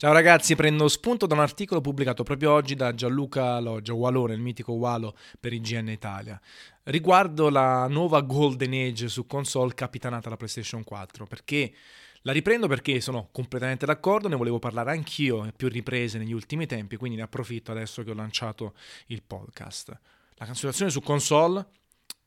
Ciao ragazzi, prendo spunto da un articolo pubblicato proprio oggi da Gianluca Loggia, Walone, il mitico Walo per IGN Italia, riguardo la nuova Golden Age su console capitanata dalla PlayStation 4, perché la riprendo perché sono completamente d'accordo, ne volevo parlare anch'io e più riprese negli ultimi tempi, quindi ne approfitto adesso che ho lanciato il podcast. La cancellazione su console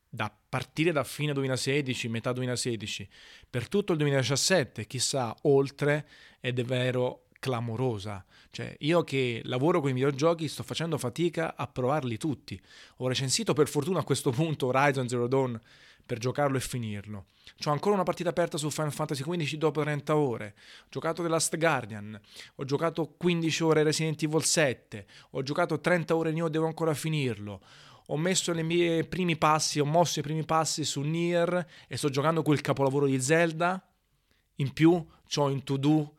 da partire da fine 2016, metà 2016, per tutto il 2017, chissà oltre, ed è vero clamorosa. Cioè, io che lavoro con i videogiochi sto facendo fatica a provarli tutti. Ho recensito per fortuna a questo punto Horizon Zero Dawn per giocarlo e finirlo. Ho ancora una partita aperta su Final Fantasy XV dopo 30 ore. Ho giocato The Last Guardian. Ho giocato 15 ore Resident Evil 7. Ho giocato 30 ore Nioh, devo ancora finirlo. Ho messo i miei primi passi, ho mosso i primi passi su Nier e sto giocando quel capolavoro di Zelda. In più, ho in to do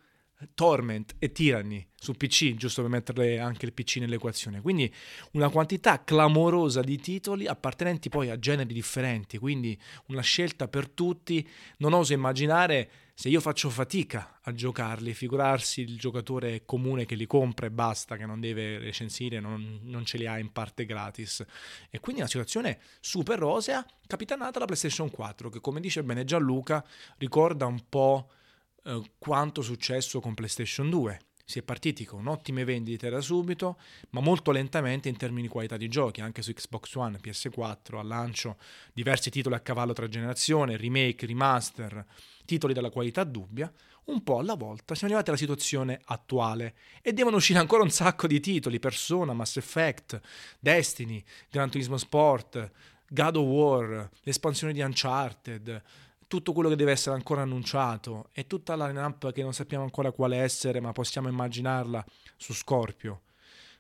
Torment e Tyranny su PC, giusto per mettere anche il PC nell'equazione. Quindi una quantità clamorosa di titoli appartenenti poi a generi differenti, quindi una scelta per tutti. Non oso immaginare se io faccio fatica a giocarli, figurarsi il giocatore comune che li compra e basta, che non deve recensire, non, non ce li ha in parte gratis. E quindi una situazione super rosea, capitanata la PlayStation 4, che come dice bene Gianluca, ricorda un po' Eh, quanto successo con PlayStation 2. Si è partiti con ottime vendite da subito, ma molto lentamente in termini di qualità di giochi, anche su Xbox One, PS4, al lancio diversi titoli a cavallo tra generazione, remake, remaster, titoli dalla qualità dubbia, un po' alla volta siamo arrivati alla situazione attuale e devono uscire ancora un sacco di titoli, Persona, Mass Effect, Destiny, Gran Turismo Sport, God of War, l'espansione di Uncharted, tutto quello che deve essere ancora annunciato e tutta la line-up che non sappiamo ancora quale essere, ma possiamo immaginarla su Scorpio.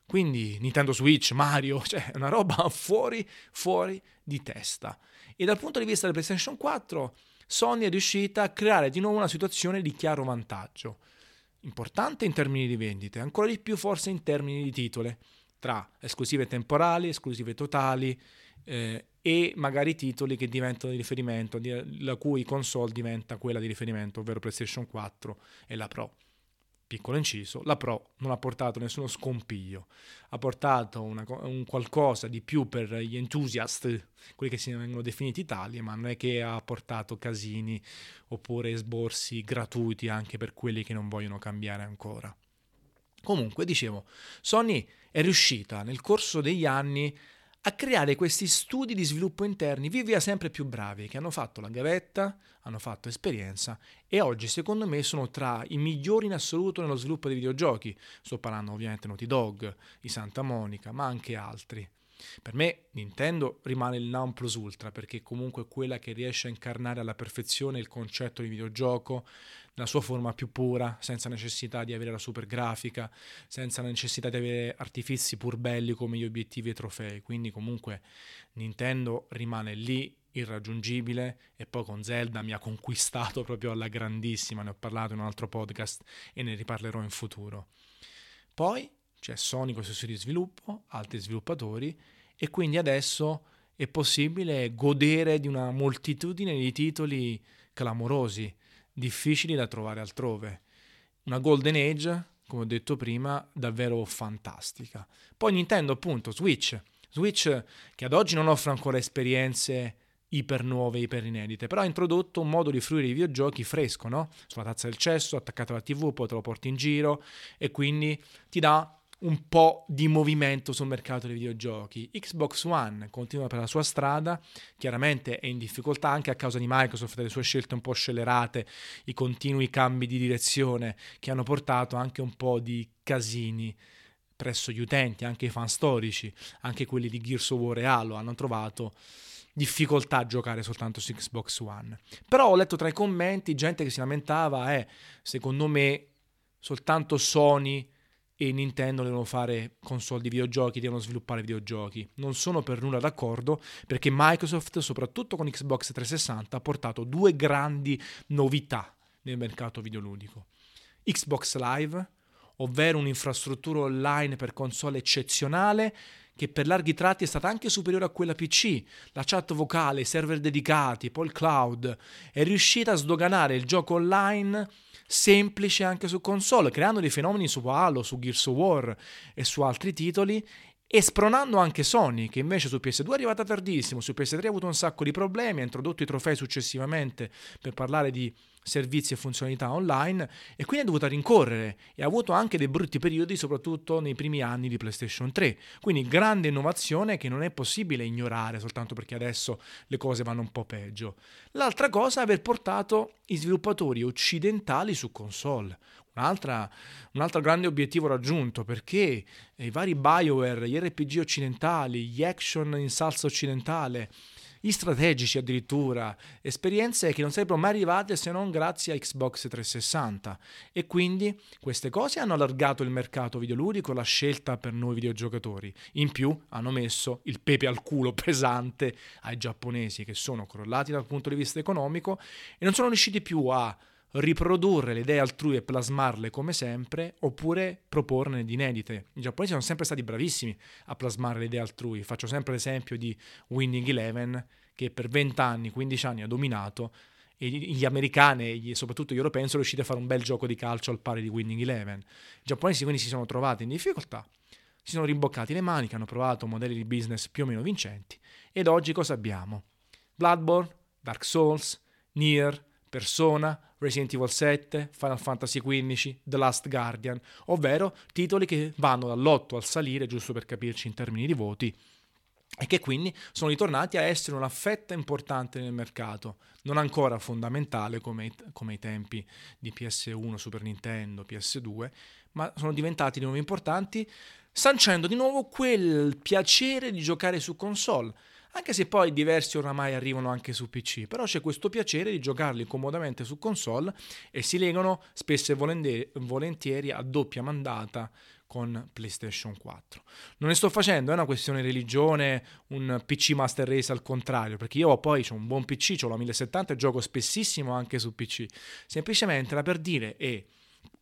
Quindi Nintendo Switch, Mario, cioè una roba fuori, fuori di testa. E dal punto di vista del PlayStation 4, Sony è riuscita a creare di nuovo una situazione di chiaro vantaggio. Importante in termini di vendite, ancora di più forse in termini di titole, tra esclusive temporali, esclusive totali, eh, e magari titoli che diventano di riferimento, la cui console diventa quella di riferimento, ovvero PlayStation 4 e la Pro. Piccolo inciso, la Pro non ha portato nessuno scompiglio, ha portato una, un qualcosa di più per gli enthusiast, quelli che si vengono definiti tali, ma non è che ha portato casini oppure sborsi gratuiti anche per quelli che non vogliono cambiare ancora. Comunque, dicevo, Sony è riuscita nel corso degli anni a creare questi studi di sviluppo interni via via sempre più bravi, che hanno fatto la gavetta, hanno fatto esperienza e oggi secondo me sono tra i migliori in assoluto nello sviluppo dei videogiochi. Sto parlando ovviamente Naughty Dog, di Santa Monica, ma anche altri. Per me Nintendo rimane il non plus ultra perché comunque è quella che riesce a incarnare alla perfezione il concetto di videogioco nella sua forma più pura, senza necessità di avere la super grafica, senza necessità di avere artifici pur belli come gli obiettivi e i trofei. Quindi comunque Nintendo rimane lì irraggiungibile e poi con Zelda mi ha conquistato proprio alla grandissima, ne ho parlato in un altro podcast e ne riparlerò in futuro. Poi c'è Sony con i suoi di sviluppo, altri sviluppatori e quindi adesso è possibile godere di una moltitudine di titoli clamorosi, difficili da trovare altrove. Una Golden Age, come ho detto prima, davvero fantastica. Poi Nintendo, appunto, Switch. Switch che ad oggi non offre ancora esperienze iper nuove, iper inedite, però ha introdotto un modo di fruire i videogiochi fresco, no? Sulla tazza del cesso, attaccato alla TV, poi te lo porti in giro e quindi ti dà un po' di movimento sul mercato dei videogiochi. Xbox One continua per la sua strada, chiaramente è in difficoltà anche a causa di Microsoft e delle sue scelte un po' scellerate, i continui cambi di direzione che hanno portato anche un po' di casini presso gli utenti, anche i fan storici, anche quelli di Gears of War e Halo hanno trovato difficoltà a giocare soltanto su Xbox One. Però ho letto tra i commenti gente che si lamentava, eh, secondo me soltanto Sony e Nintendo devono fare console di videogiochi, devono sviluppare videogiochi. Non sono per nulla d'accordo perché Microsoft, soprattutto con Xbox 360, ha portato due grandi novità nel mercato videoludico. Xbox Live, ovvero un'infrastruttura online per console eccezionale che per larghi tratti è stata anche superiore a quella PC, la chat vocale, i server dedicati, poi il cloud, è riuscita a sdoganare il gioco online semplice anche su console, creando dei fenomeni su Halo, su Gears of War e su altri titoli e spronando anche Sony, che invece su PS2 è arrivata tardissimo, su PS3 ha avuto un sacco di problemi, ha introdotto i trofei successivamente per parlare di servizi e funzionalità online e quindi è dovuta rincorrere e ha avuto anche dei brutti periodi soprattutto nei primi anni di PlayStation 3 quindi grande innovazione che non è possibile ignorare soltanto perché adesso le cose vanno un po' peggio. L'altra cosa è aver portato i sviluppatori occidentali su console. Un'altra, un altro grande obiettivo raggiunto perché i vari Bioware, gli RPG occidentali, gli action in salsa occidentale, gli strategici addirittura, esperienze che non sarebbero mai arrivate se non grazie a Xbox 360 e quindi queste cose hanno allargato il mercato videoludico, la scelta per noi videogiocatori. In più hanno messo il pepe al culo pesante ai giapponesi che sono crollati dal punto di vista economico e non sono riusciti più a riprodurre le idee altrui e plasmarle come sempre, oppure proporne di inedite. I giapponesi sono sempre stati bravissimi a plasmare le idee altrui. Faccio sempre l'esempio di Winning Eleven, che per 20 anni, 15 anni ha dominato, e gli americani e soprattutto gli europei sono riusciti a fare un bel gioco di calcio al pari di Winning Eleven. I giapponesi quindi si sono trovati in difficoltà, si sono rimboccati le maniche, hanno provato modelli di business più o meno vincenti, ed oggi cosa abbiamo? Bloodborne, Dark Souls, Nier, Persona, Resident Evil 7, Final Fantasy XV, The Last Guardian, ovvero titoli che vanno dall'8 al salire, giusto per capirci in termini di voti, e che quindi sono ritornati a essere una fetta importante nel mercato, non ancora fondamentale come, come i tempi di PS1, Super Nintendo, PS2, ma sono diventati di nuovo importanti, sancendo di nuovo quel piacere di giocare su console anche se poi diversi oramai arrivano anche su PC, però c'è questo piacere di giocarli comodamente su console e si legano spesso e volentieri a doppia mandata con PlayStation 4. Non ne sto facendo, è una questione di religione, un PC Master Race al contrario, perché io poi ho un buon PC, ho la 1070 e gioco spessissimo anche su PC. Semplicemente era per dire e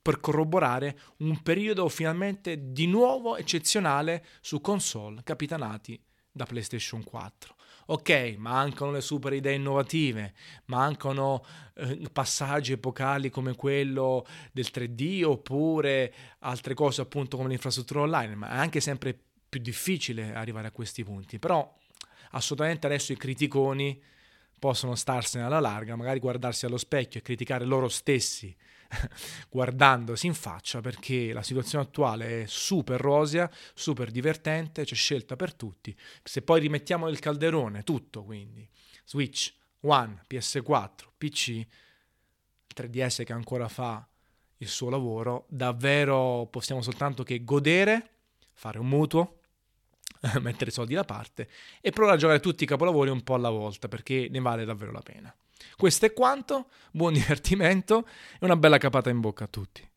per corroborare un periodo finalmente di nuovo eccezionale su console capitanati da PlayStation 4. Ok, mancano le super idee innovative, mancano eh, passaggi epocali come quello del 3D oppure altre cose appunto come l'infrastruttura online, ma è anche sempre più difficile arrivare a questi punti. Però assolutamente adesso i criticoni possono starsene alla larga, magari guardarsi allo specchio e criticare loro stessi guardandosi in faccia perché la situazione attuale è super rosea, super divertente, c'è scelta per tutti. Se poi rimettiamo nel calderone tutto, quindi Switch, One, PS4, PC, 3DS che ancora fa il suo lavoro, davvero possiamo soltanto che godere, fare un mutuo, mettere soldi da parte e provare a giocare tutti i capolavori un po' alla volta perché ne vale davvero la pena. Questo è quanto, buon divertimento e una bella capata in bocca a tutti.